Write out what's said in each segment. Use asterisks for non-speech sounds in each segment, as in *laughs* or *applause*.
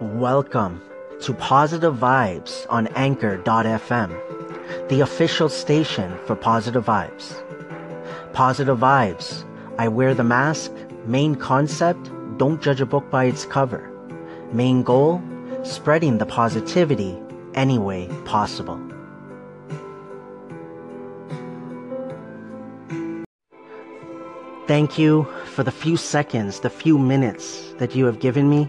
Welcome to Positive Vibes on Anchor.fm, the official station for Positive Vibes. Positive Vibes. I wear the mask. Main concept don't judge a book by its cover. Main goal spreading the positivity any way possible. Thank you for the few seconds, the few minutes that you have given me.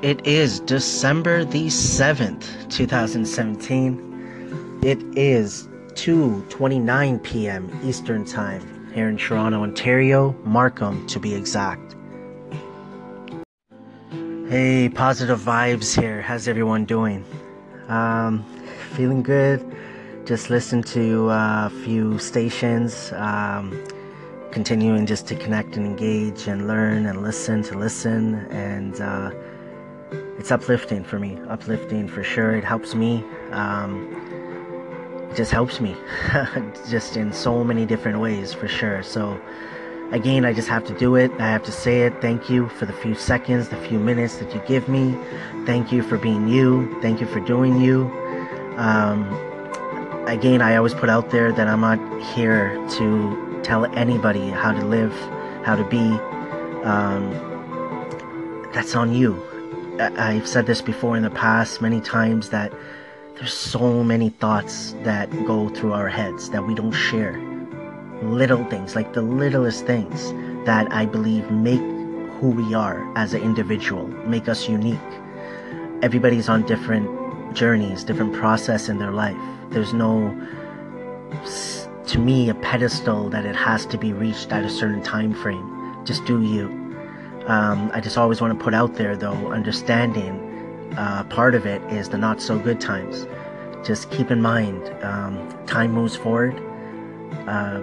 It is December the 7th, 2017. It is 2:29 p.m. Eastern Time here in Toronto, Ontario, Markham to be exact. Hey, positive vibes here. How's everyone doing? Um, feeling good just listen to a few stations, um, continuing just to connect and engage and learn and listen to listen. And uh, it's uplifting for me, uplifting for sure. It helps me. Um, it just helps me, *laughs* just in so many different ways for sure. So, again, I just have to do it. I have to say it. Thank you for the few seconds, the few minutes that you give me. Thank you for being you. Thank you for doing you. Um, again, I always put out there that I'm not here to tell anybody how to live, how to be. Um, that's on you. I've said this before in the past many times that there's so many thoughts that go through our heads that we don't share. Little things, like the littlest things that I believe make who we are as an individual, make us unique. Everybody's on different journeys, different process in their life. There's no, to me, a pedestal that it has to be reached at a certain time frame. Just do you. Um, I just always want to put out there, though, understanding uh, part of it is the not so good times. Just keep in mind, um, time moves forward. Uh,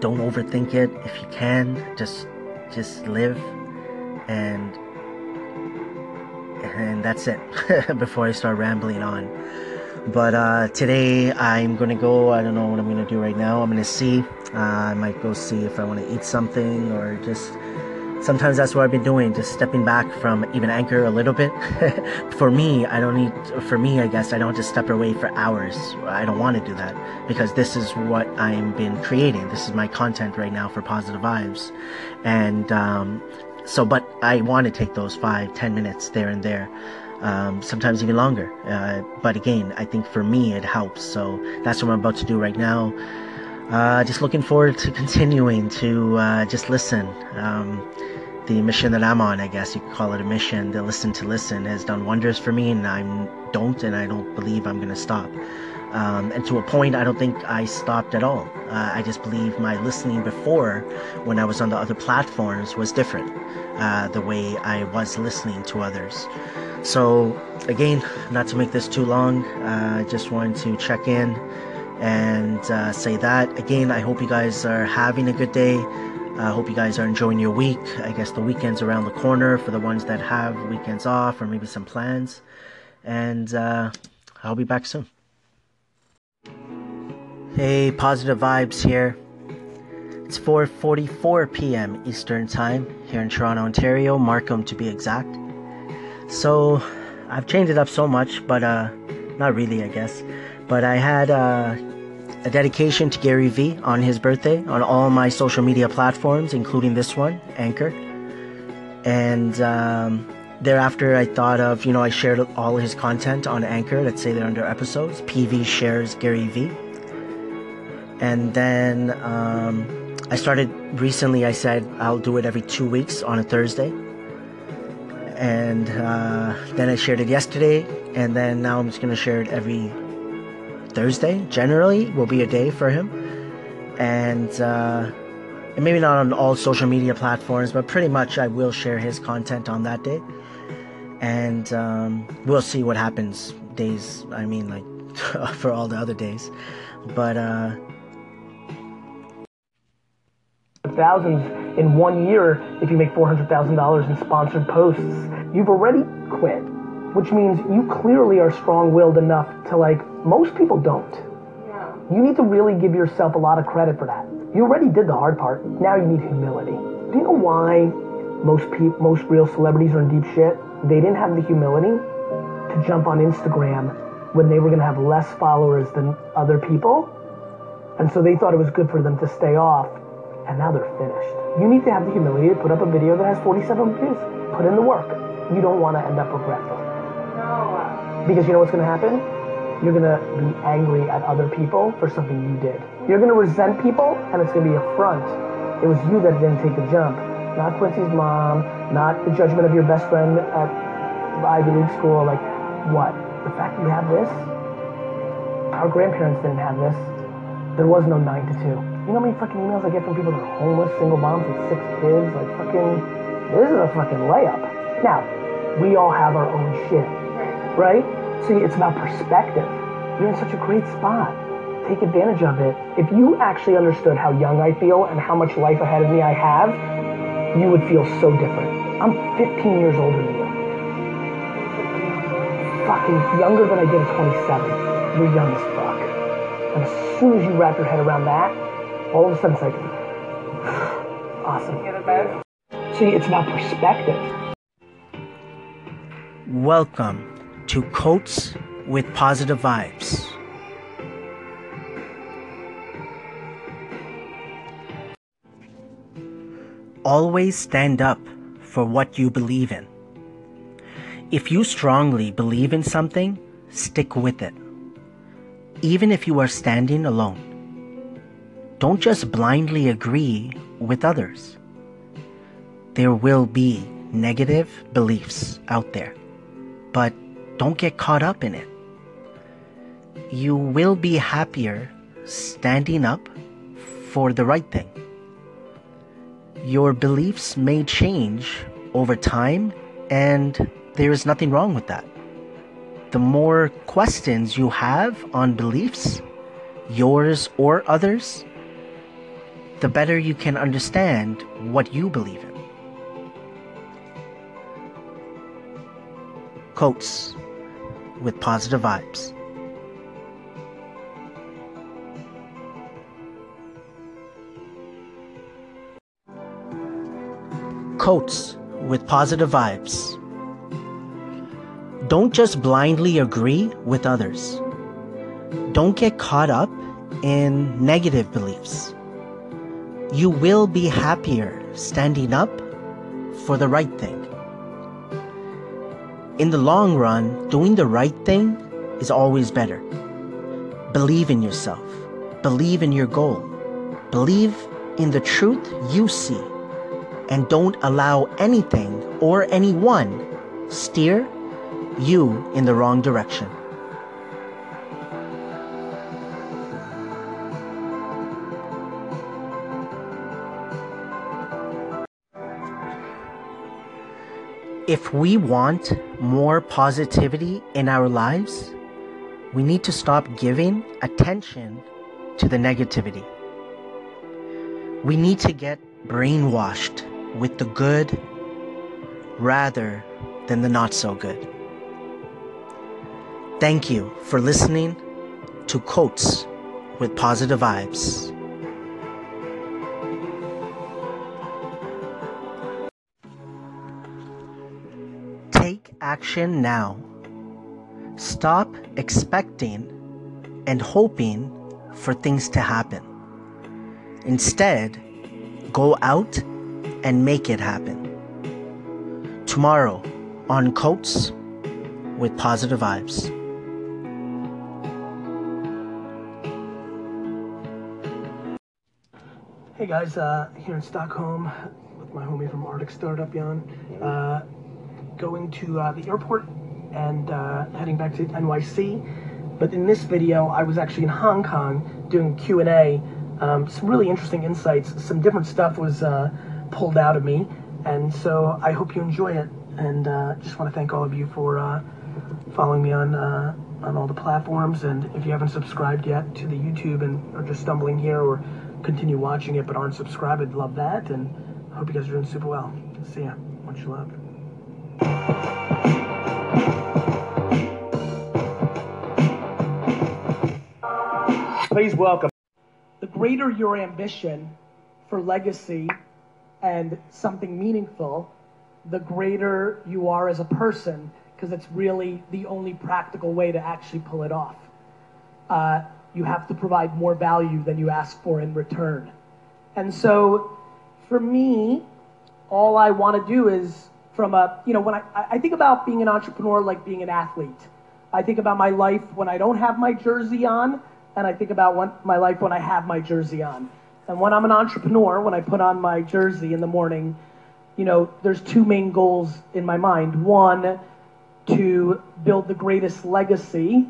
don't overthink it. If you can, just just live, and and that's it. *laughs* Before I start rambling on. But uh, today I'm gonna go. I don't know what I'm gonna do right now. I'm gonna see. Uh, I might go see if I want to eat something or just. Sometimes that's what I've been doing, just stepping back from even anchor a little bit. *laughs* for me, I don't need. For me, I guess I don't just step away for hours. I don't want to do that because this is what I'm been creating. This is my content right now for positive vibes, and um, so. But I want to take those five, ten minutes there and there um, sometimes even longer. Uh, but again, I think for me it helps. So that's what I'm about to do right now. Uh, just looking forward to continuing to uh, just listen. Um, the mission that I'm on, I guess you could call it a mission, the listen to listen, has done wonders for me, and I don't, and I don't believe I'm going to stop. Um, and to a point, I don't think I stopped at all. Uh, I just believe my listening before, when I was on the other platforms, was different. Uh, the way I was listening to others. So, again, not to make this too long, I uh, just wanted to check in and uh, say that. Again, I hope you guys are having a good day. I hope you guys are enjoying your week. I guess the weekend's around the corner for the ones that have weekends off or maybe some plans. And uh, I'll be back soon. Hey, positive vibes here. It's 4:44 p.m. Eastern Time here in Toronto, Ontario, Markham to be exact. So I've changed it up so much, but uh, not really, I guess. But I had uh, a dedication to Gary Vee on his birthday on all my social media platforms, including this one, Anchor. And um, thereafter, I thought of, you know, I shared all his content on Anchor. Let's say they're under episodes. PV shares Gary Vee. And then um, I started recently, I said I'll do it every two weeks on a Thursday and uh, then I shared it yesterday, and then now I'm just gonna share it every Thursday. Generally, will be a day for him, and uh, and maybe not on all social media platforms, but pretty much I will share his content on that day. And um, we'll see what happens days, I mean, like *laughs* for all the other days. But, uh, thousands in one year if you make $400,000 in sponsored posts. You've already quit, which means you clearly are strong willed enough to, like, most people don't. Yeah. You need to really give yourself a lot of credit for that. You already did the hard part. Now you need humility. Do you know why most people, most real celebrities are in deep shit? They didn't have the humility to jump on Instagram when they were going to have less followers than other people. And so they thought it was good for them to stay off, and now they're finished. You need to have the humility to put up a video that has 47 views. Put in the work. You don't want to end up regretful. Because you know what's going to happen? You're going to be angry at other people for something you did. You're going to resent people, and it's going to be a front. It was you that didn't take the jump, not Quincy's mom, not the judgment of your best friend at Ivy League school. Like, what? The fact that you have this? Our grandparents didn't have this. There was no 9 to 2. You know how many fucking emails I get from people that are homeless, single moms with six kids? Like, fucking, this is a fucking layup. Now, we all have our own shit, right? See, it's about perspective. You're in such a great spot take advantage of it. If you actually understood how young I feel and how much life ahead of me I have, you would feel so different. I'm 15 years older than you. Fucking younger than I did at 27. You're young as fuck. And as soon as you wrap your head around that, all of a sudden it's like, *sighs* awesome. See, it's about perspective. Welcome to Quotes with Positive Vibes. Always stand up for what you believe in. If you strongly believe in something, stick with it. Even if you are standing alone. Don't just blindly agree with others. There will be negative beliefs out there, but don't get caught up in it. You will be happier standing up for the right thing your beliefs may change over time, and there is nothing wrong with that. The more questions you have on beliefs, yours or others, the better you can understand what you believe in. Quotes with positive vibes. Quotes with positive vibes. Don't just blindly agree with others. Don't get caught up in negative beliefs. You will be happier standing up for the right thing. In the long run, doing the right thing is always better. Believe in yourself. Believe in your goal. Believe in the truth you see and don't allow anything or anyone steer you in the wrong direction. If we want more positivity in our lives, we need to stop giving attention to the negativity. We need to get brainwashed with the good rather than the not so good. Thank you for listening to Quotes with Positive Vibes. Action now. Stop expecting and hoping for things to happen. Instead, go out and make it happen. Tomorrow on Quotes with Positive Vibes. Hey guys, uh, here in Stockholm with my homie from Arctic Startup, Jan. Uh, going to uh, the airport and uh, heading back to NYC. But in this video, I was actually in Hong Kong doing Q&A Um, some really interesting insights. Some different stuff was uh, pulled out of me, and so I hope you enjoy it. And uh, just want to thank all of you for uh, following me on uh, on all the platforms. And if you haven't subscribed yet to the YouTube and are just stumbling here or continue watching it but aren't subscribed, I'd love that. And hope you guys are doing super well. See ya. Much love. Please welcome. The greater your ambition for legacy and something meaningful, the greater you are as a person, because it's really the only practical way to actually pull it off. Uh, you have to provide more value than you ask for in return. And so, for me, all I want to do is from a, you know, when I, I think about being an entrepreneur like being an athlete. I think about my life when I don't have my jersey on, and I think about when, my life when I have my jersey on. And when I'm an entrepreneur, when I put on my jersey in the morning, you know, there's two main goals in my mind. One, to build the greatest legacy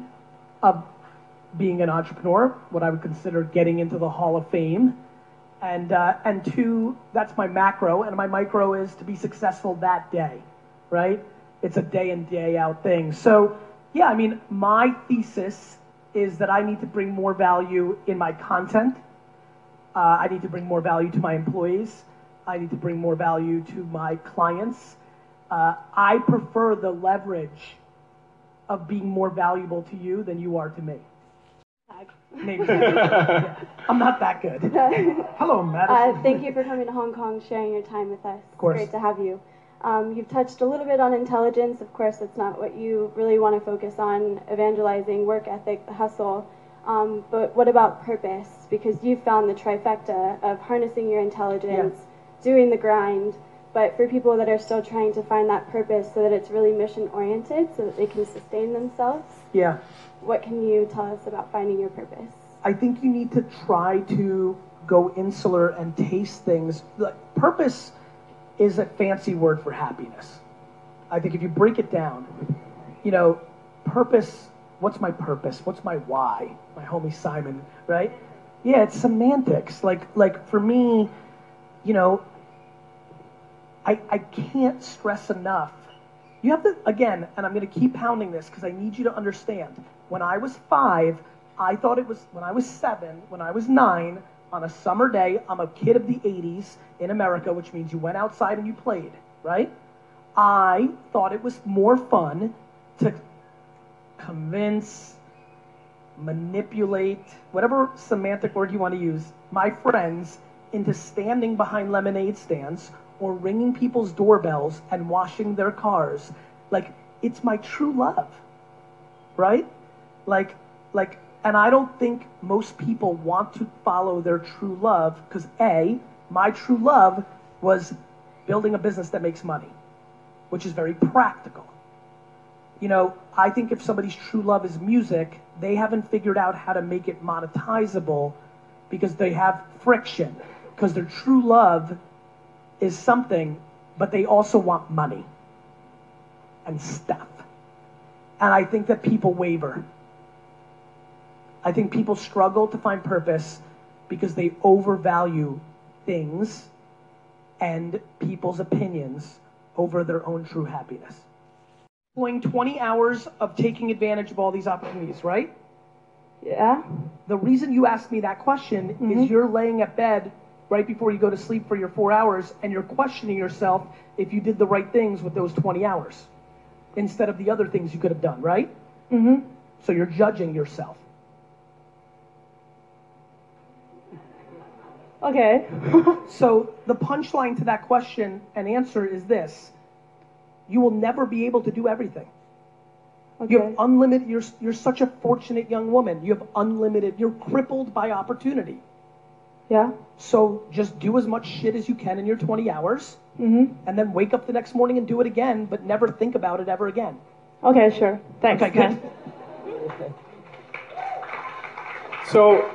of being an entrepreneur, what I would consider getting into the Hall of Fame. And, uh, and two, that's my macro, and my micro is to be successful that day, right? It's a day in, day out thing. So, yeah, I mean, my thesis is that I need to bring more value in my content. Uh, I need to bring more value to my employees. I need to bring more value to my clients. Uh, I prefer the leverage of being more valuable to you than you are to me. Maybe. *laughs* I'm not that good. Hello, Madison. Uh, thank you for coming to Hong Kong, sharing your time with us. Of course. Great to have you. Um, you've touched a little bit on intelligence. Of course, that's not what you really want to focus on, evangelizing, work ethic, the hustle. Um, but what about purpose? Because you've found the trifecta of harnessing your intelligence, doing the grind, but for people that are still trying to find that purpose so that it's really mission oriented, so that they can sustain themselves, yeah. what can you tell us about finding your purpose? I think you need to try to go insular and taste things. Like, purpose is a fancy word for happiness. I think if you break it down, you know, purpose, what's my purpose? What's my why? My homie Simon, right? Yeah, it's semantics. Like like for me, you know, I I can't stress enough. You have to again, and I'm going to keep pounding this because I need you to understand. When I was 5, I thought it was when I was 7, when I was 9, on a summer day, I'm a kid of the 80s in America, which means you went outside and you played, right? I thought it was more fun to convince, manipulate, whatever semantic word you want to use, my friends into standing behind lemonade stands or ringing people's doorbells and washing their cars. Like, it's my true love, right? Like, like, and I don't think most people want to follow their true love because A, my true love was building a business that makes money, which is very practical. You know, I think if somebody's true love is music, they haven't figured out how to make it monetizable because they have friction. Because their true love is something, but they also want money and stuff. And I think that people waver. I think people struggle to find purpose because they overvalue things and people's opinions over their own true happiness. Going 20 hours of taking advantage of all these opportunities, right? Yeah. The reason you asked me that question is mm-hmm. you're laying at bed right before you go to sleep for your four hours and you're questioning yourself if you did the right things with those 20 hours instead of the other things you could have done, right? Mm-hmm. So you're judging yourself. Okay. *laughs* So the punchline to that question and answer is this. You will never be able to do everything. You okay. have unlimited you're you're such a fortunate young woman. You have unlimited you're crippled by opportunity. Yeah. So just do as much shit as you can in your 20 hours Mm-hmm. and then wake up the next morning and do it again, but never think about it ever again. Okay, sure. Thanks. Okay, good. *laughs* So,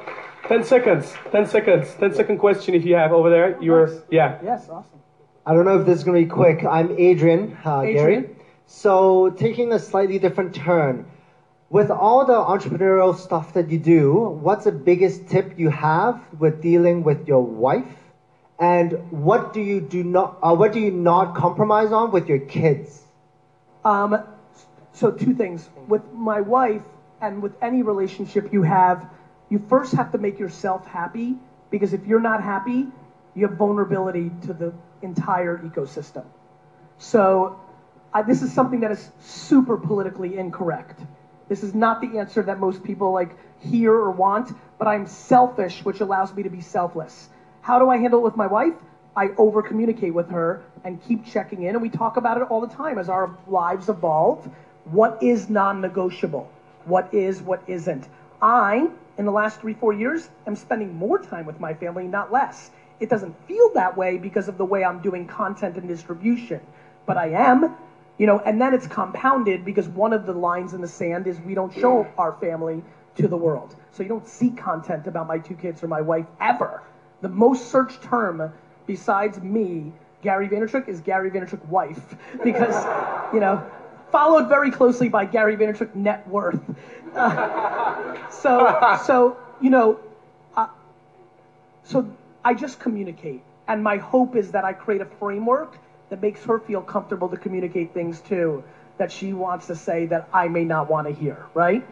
10 seconds, 10 seconds, 10 second question if you have over there. You're, Nice. yeah. Yes, awesome. I don't know if this is going to be quick. I'm Adrian, uh, Adrian. Gary. So, taking a slightly different turn, with all the entrepreneurial stuff that you do, what's the biggest tip you have with dealing with your wife? And what do you do not uh, what do you not compromise on with your kids? Um, so two things with my wife and with any relationship you have, you first have to make yourself happy because if you're not happy, you have vulnerability to the entire ecosystem. So uh, this is something that is super politically incorrect. This is not the answer that most people like hear or want, but I'm selfish, which allows me to be selfless. How do I handle it with my wife? I over communicate with her and keep checking in, and we talk about it all the time as our lives evolve. What is non negotiable? What is, what isn't? I, in the last three, four years, am spending more time with my family, not less. It doesn't feel that way because of the way I'm doing content and distribution, but I am you know, and then it's compounded because one of the lines in the sand is we don't show our family to the world. So you don't see content about my two kids or my wife ever. The most searched term besides me, Gary Vaynerchuk, is Gary Vaynerchuk wife *laughs* because, you know, followed very closely by Gary Vaynerchuk net worth. Uh, *laughs* so, so you know, uh, so I just communicate, and my hope is that I create a framework that makes her feel comfortable to communicate things too that she wants to say that I may not want to hear, right?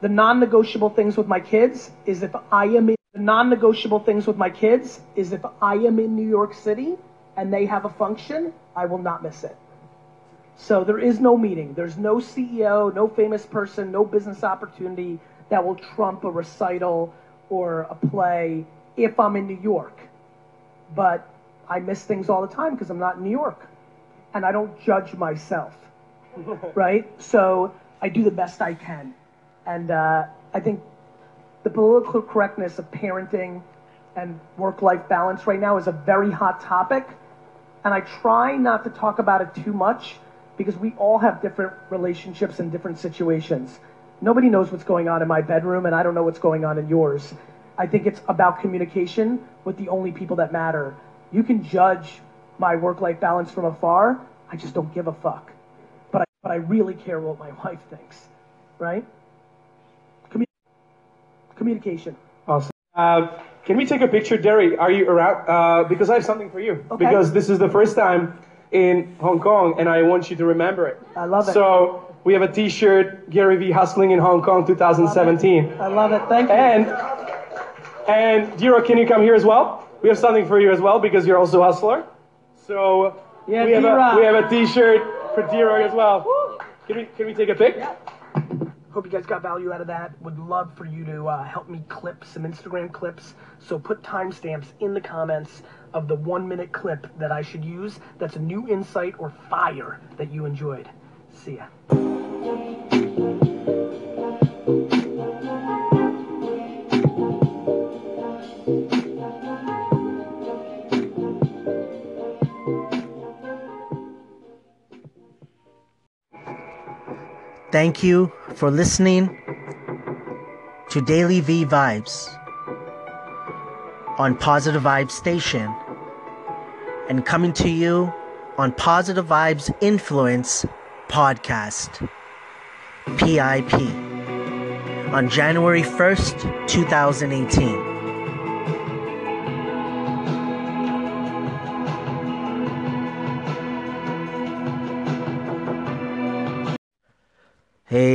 The non-negotiable things with my kids is if I am in the non-negotiable things with my kids is if I am in New York City and they have a function, I will not miss it. So there is no meeting. There's no CEO, no famous person, no business opportunity that will trump a recital or a play if I'm in New York. But I miss things all the time because I'm not in New York. And I don't judge myself. *laughs* right? So I do the best I can. And uh, I think the political correctness of parenting and work life balance right now is a very hot topic. And I try not to talk about it too much because we all have different relationships and different situations. Nobody knows what's going on in my bedroom, and I don't know what's going on in yours. I think it's about communication with the only people that matter. You can judge my work life balance from afar. I just don't give a fuck. But I, but I really care what my *laughs* wife thinks, right? Commun- communication. Awesome. Uh, can we take a picture, Derry? Are you around? Uh, because I have something for you. Okay. Because this is the first time in Hong Kong, and I want you to remember it. I love it. So we have a T-shirt, Gary V Hustling in Hong Kong 2017. I love it. Thank you. And and Diro, can you come here as well? We have something for you as well because you're also a hustler. So Yeah, we, have a, we have a T-shirt for Diro as well. Can we can we take a pic? Hope you guys got value out of that. Would love for you to uh, help me clip some Instagram clips. So put timestamps in the comments of the one minute clip that I should use. That's a new insight or fire that you enjoyed. See ya. Thank you for listening to Daily V Vibes on Positive Vibes Station and coming to you on Positive Vibes Influence Podcast, PIP, on January 1st, 2018.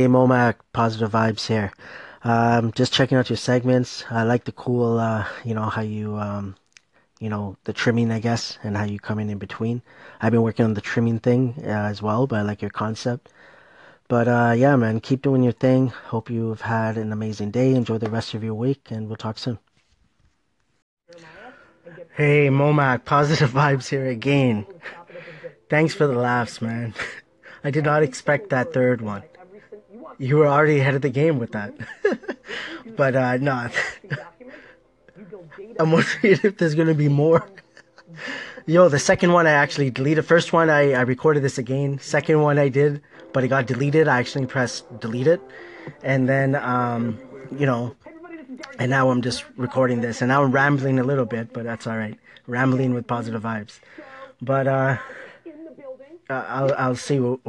Hey Momac, positive vibes here. Um, just checking out your segments. I like the cool, uh, you know, how you, um, you know, the trimming, I guess, and how you come in in between. I've been working on the trimming thing uh, as well, but I like your concept. But uh, yeah, man, keep doing your thing. Hope you've had an amazing day. Enjoy the rest of your week, and we'll talk soon. Hey Momac, positive *laughs* vibes here again. Thanks for the laughs, man. *laughs* I did not expect that third one. You were already ahead of the game with that. *laughs* but uh no. *laughs* I'm wondering if there's gonna be more. *laughs* Yo, the second one I actually deleted. First one I, I recorded this again. Second one I did, but it got deleted. I actually pressed delete it. And then um, you know, and now I'm just recording this and now I'm rambling a little bit, but that's alright. Rambling with positive vibes. But uh, I'll I'll see what,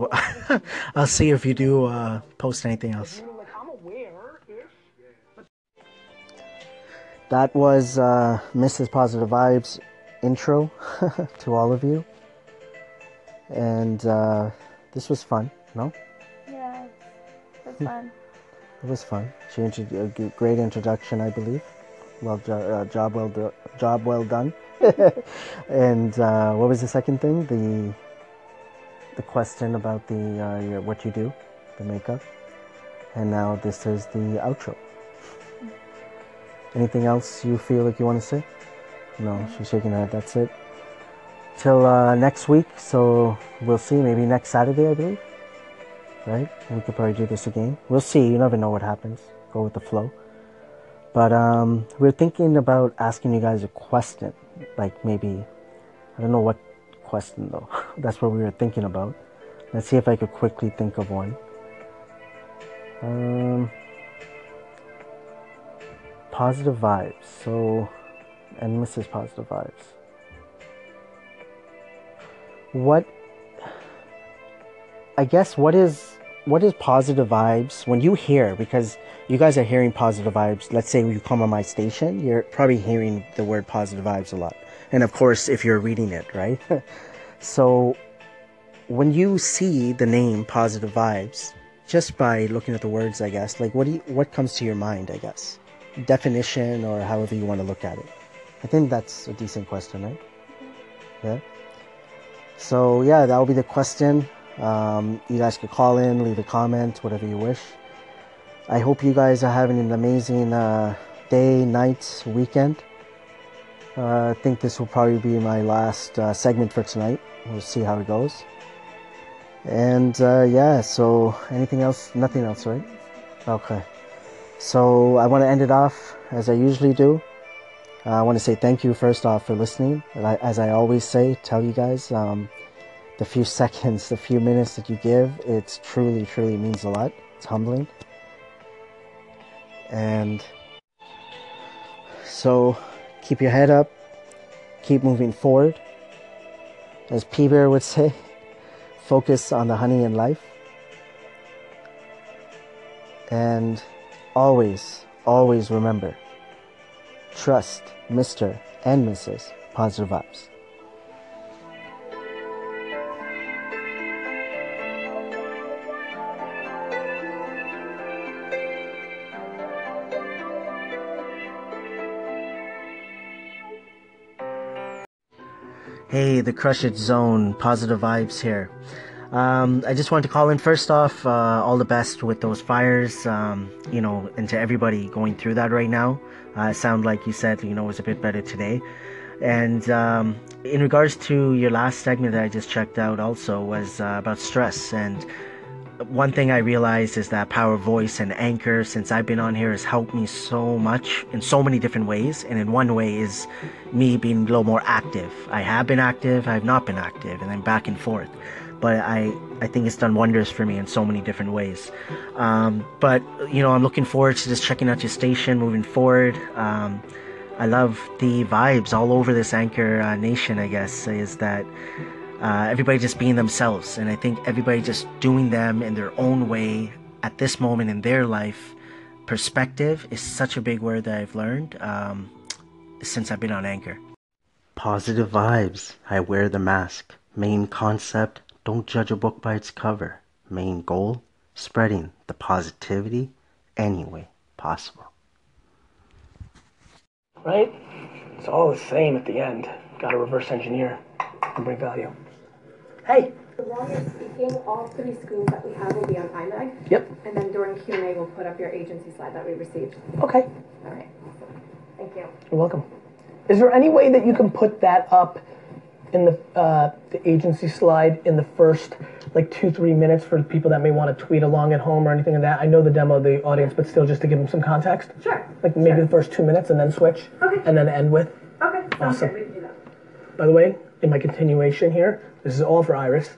*laughs* I'll see if you do uh, post anything else. That was uh, Mrs. Positive Vibes intro *laughs* to all of you, and uh, this was fun. No? Yeah, it was hmm. fun. It was fun. She introduced a great introduction, I believe. Well, jo- uh, uh, job well, do- job well done. *laughs* and uh, what was the second thing? The the question about the uh, your, what you do, the makeup. And now this is the outro. Anything else you feel like you want to say? No, she's shaking her head. That's it. Till uh, next week. So we'll see. Maybe next Saturday, I believe. Right? We could probably do this again. We'll see. You never know what happens. Go with the flow. But um, we're thinking about asking you guys a question. Like maybe, I don't know what question though. *laughs* That's what we were thinking about. Let's see if I could quickly think of one. Um, positive vibes. So, and Mrs. Positive Vibes. What? I guess what is what is positive vibes when you hear because you guys are hearing positive vibes. Let's say you come on my station, you're probably hearing the word positive vibes a lot, and of course if you're reading it, right? *laughs* so when you see the name positive vibes, just by looking at the words, I guess, like what do you, what comes to your mind? I guess definition or however you want to look at it. I think that's a decent question, right? Yeah. So yeah, that will be the question. Um, you guys could call in, leave a comment, whatever you wish. I hope you guys are having an amazing uh, day, night, weekend. Uh, I think this will probably be my last uh, segment for tonight. We'll see how it goes. And uh, yeah, so anything else? Nothing else, right? Okay. So I want to end it off as I usually do. Uh, I want to say thank you first off for listening. As I always say, tell you guys um, the few *laughs* seconds, the few minutes that you give, it's truly, truly means a lot. It's humbling. And so keep your head up, keep moving forward. As P Bear would say, *laughs* focus on the honey in life. And always, always remember trust Mr. and Mrs. Positive Vibes. Hey, the Crush It Zone, positive vibes here. Um, I just wanted to call in first off, uh, all the best with those fires, um, you know, and to everybody going through that right now. Uh, sound like you said, you know, it was a bit better today. And um, in regards to your last segment that I just checked out, also was uh, about stress. And one thing I realized is that Power Voice and Anchor, since I've been on here, has helped me so much in so many different ways. And in one way is me being a little more active. I have been active, I have not been active, and I'm back and forth. But I, I think it's done wonders for me in so many different ways. Um, but, you know, I'm looking forward to just checking out your station moving forward. Um, I love the vibes all over this Anchor uh, Nation, I guess, is that uh, everybody just being themselves. And I think everybody just doing them in their own way at this moment in their life. Perspective is such a big word that I've learned um, since I've been on Anchor. Positive vibes. I wear the mask. Main concept don't judge a book by its cover. Main goal spreading the positivity any way possible. right? It's all the same at the end. Got to reverse engineer and bring value. Hey. While you're speaking, all three screens that we have will be on iMag. Yep. And then during Q&A, we'll put up your agency slide that we received. Okay. All right. Thank you. You're welcome. Is there any way that you can put that up in the uh, the agency slide in the first like two three minutes for people that may want to tweet along at home or anything like that? I know the demo of the audience, but still just to give them some context. Sure. Like maybe Sure. the first two minutes and then switch. Okay. And then end with. Okay. Awesome. good. We can do that. By the way, in my continuation here, this is all for Iris.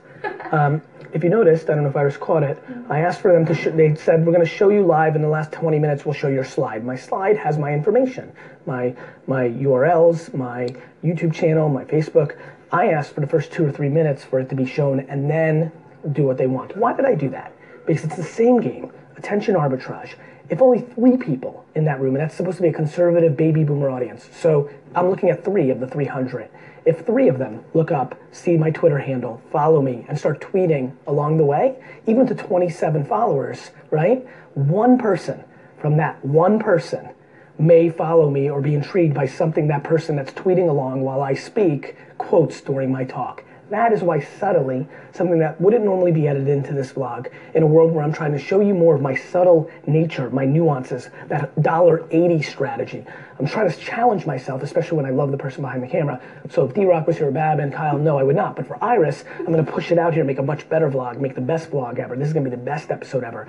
Um, if you noticed, I don't know if Iris caught it. I asked for them to. Sh- they said we're going to show you live in the last 20 minutes. We'll show your slide. My slide has my information, my my URLs, my YouTube channel, my Facebook. I asked for the first two or three minutes for it to be shown, and then do what they want. Why did I do that? Because it's the same game, attention arbitrage. If only three people in that room, and that's supposed to be a conservative baby boomer audience, so I'm looking at three of the 300. If three of them look up, see my Twitter handle, follow me, and start tweeting along the way, even to 27 followers, right? One person from that one person may follow me or be intrigued by something that person that's tweeting along while I speak quotes during my talk. That is why subtly, something that wouldn't normally be edited into this vlog, in a world where I'm trying to show you more of my subtle nature, my nuances, that dollar eighty strategy. I'm trying to challenge myself, especially when I love the person behind the camera. So if D-Rock was here, Bab and Kyle, no, I would not. But for Iris, I'm gonna push it out here, make a much better vlog, make the best vlog ever. This is gonna be the best episode ever.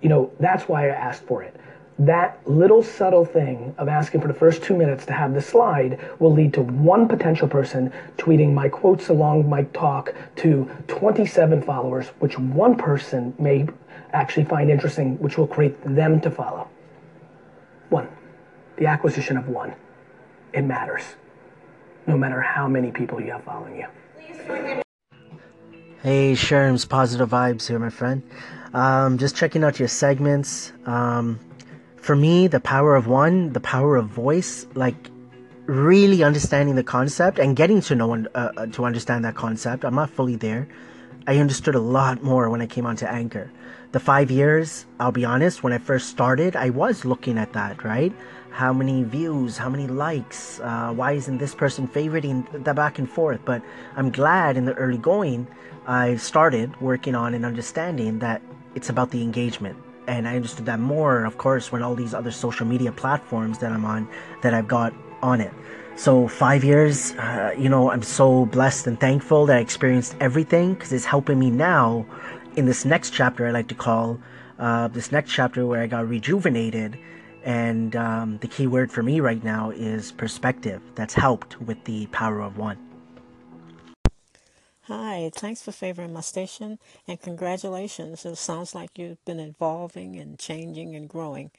You know, that's why I asked for it that little subtle thing of asking for the first two minutes to have the slide will lead to one potential person tweeting my quotes along my talk to 27 followers, which one person may actually find interesting, which will create them to follow. One. The acquisition of one. It matters. No matter how many people you have following you. Hey, Sherms, positive vibes here, my friend. Um, just checking out your segments. Um, for me, the power of one, the power of voice, like really understanding the concept and getting to know and uh, uh, to understand that concept. I'm not fully there. I understood a lot more when I came onto Anchor. The five years, I'll be honest, when I first started, I was looking at that, right? How many views, how many likes, uh, why isn't this person favoriting the back and forth? But I'm glad in the early going, I started working on and understanding that it's about the engagement and I understood that more, of course, when all these other social media platforms that I'm on that I've got on it. So five years, uh, you know, I'm so blessed and thankful that I experienced everything because it's helping me now in this next chapter. I like to call uh, this next chapter where I got rejuvenated. And um, the key word for me right now is perspective. That's helped with the power of one. Hi, thanks for favoring my station and congratulations. It sounds like you've been evolving and changing and growing.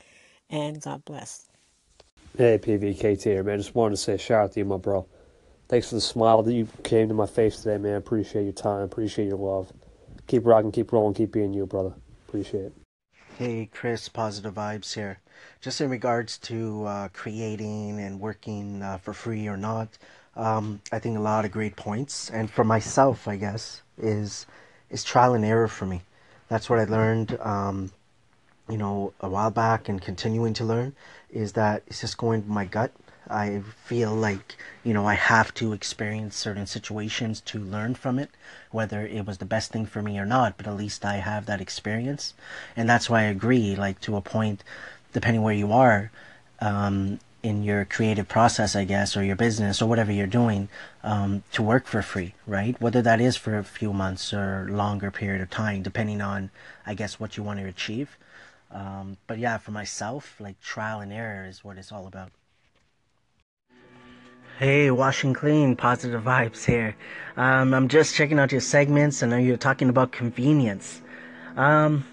And God bless. Hey, PVKT here, man. Just wanted to say a shout out to you, my bro. Thanks for the smile that you came to my face today, man. Appreciate your time. Appreciate your love. Keep rocking, keep rolling, keep being you, brother. Appreciate it. Hey, Chris, positive vibes here. Just in regards to uh, creating and working uh, for free or not, um, I think a lot of great points. And for myself, I guess, is is trial and error for me. That's what I learned, um, you know, a while back and continuing to learn is that it's just going with my gut. I feel like, you know, I have to experience certain situations to learn from it, whether it was the best thing for me or not, but at least I have that experience. And that's why I agree, like, to a point, depending where you are, um, in your creative process, I guess, or your business or whatever you're doing, um, to work for free, right? Whether that is for a few months or longer period of time, depending on, I guess, what you want to achieve. Um, but yeah, for myself, like trial and error is what it's all about. Hey, washing clean, positive vibes here. Um, I'm just checking out your segments. I know you're talking about convenience. Um,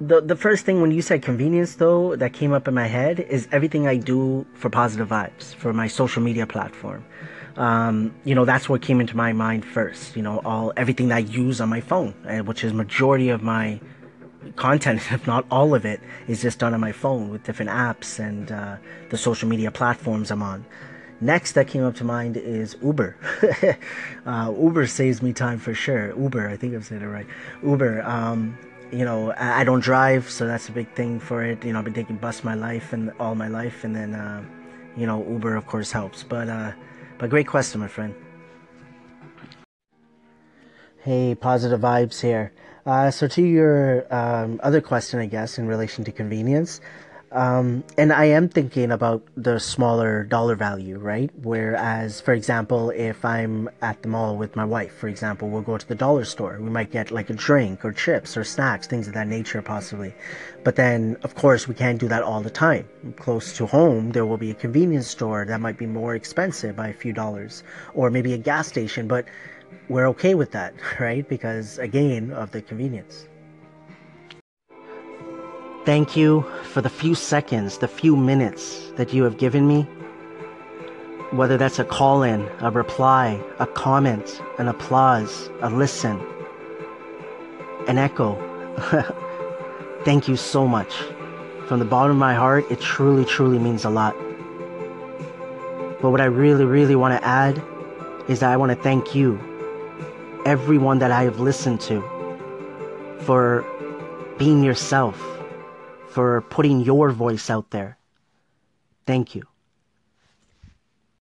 the the first thing when you said convenience though that came up in my head is everything I do for positive vibes for my social media platform. Um, you know that's what came into my mind first. You know all everything that I use on my phone, uh, which is majority of my content, *laughs* if not all of it, is just done on my phone with different apps and uh, the social media platforms I'm on. Next that came up to mind is Uber. *laughs* uh, Uber saves me time for sure. Uber, I think I've said it right. Uber. Um, you know, I, I, don't drive, so that's a big thing for it. You know, I've been taking bus my life and all my life, and then, uh, you know, Uber of course helps. But, uh, but great question, my friend. Hey, positive vibes here. Uh, so to your um, other question, I guess, in relation to convenience, um, and I am thinking about the smaller dollar value, right? Whereas, for example, if I'm at the mall with my wife, for example, we'll go to the dollar store. We might get like a drink or chips or snacks, things of that nature, possibly. But then, of course, we can't do that all the time. Close to home, there will be a convenience store that might be more expensive by a few dollars, or maybe a gas station, but we're okay with that, *laughs* right? Because, again, of the convenience. Thank you for the few seconds, the few minutes that you have given me. Whether that's a call in, a reply, a comment, an applause, a listen, an echo. *laughs* Thank you so much. From the bottom of my heart, it truly, truly means a lot. But what I really, really want to add is that I want to thank you, everyone that I have listened to, for being yourself, for putting your voice out there. Thank you.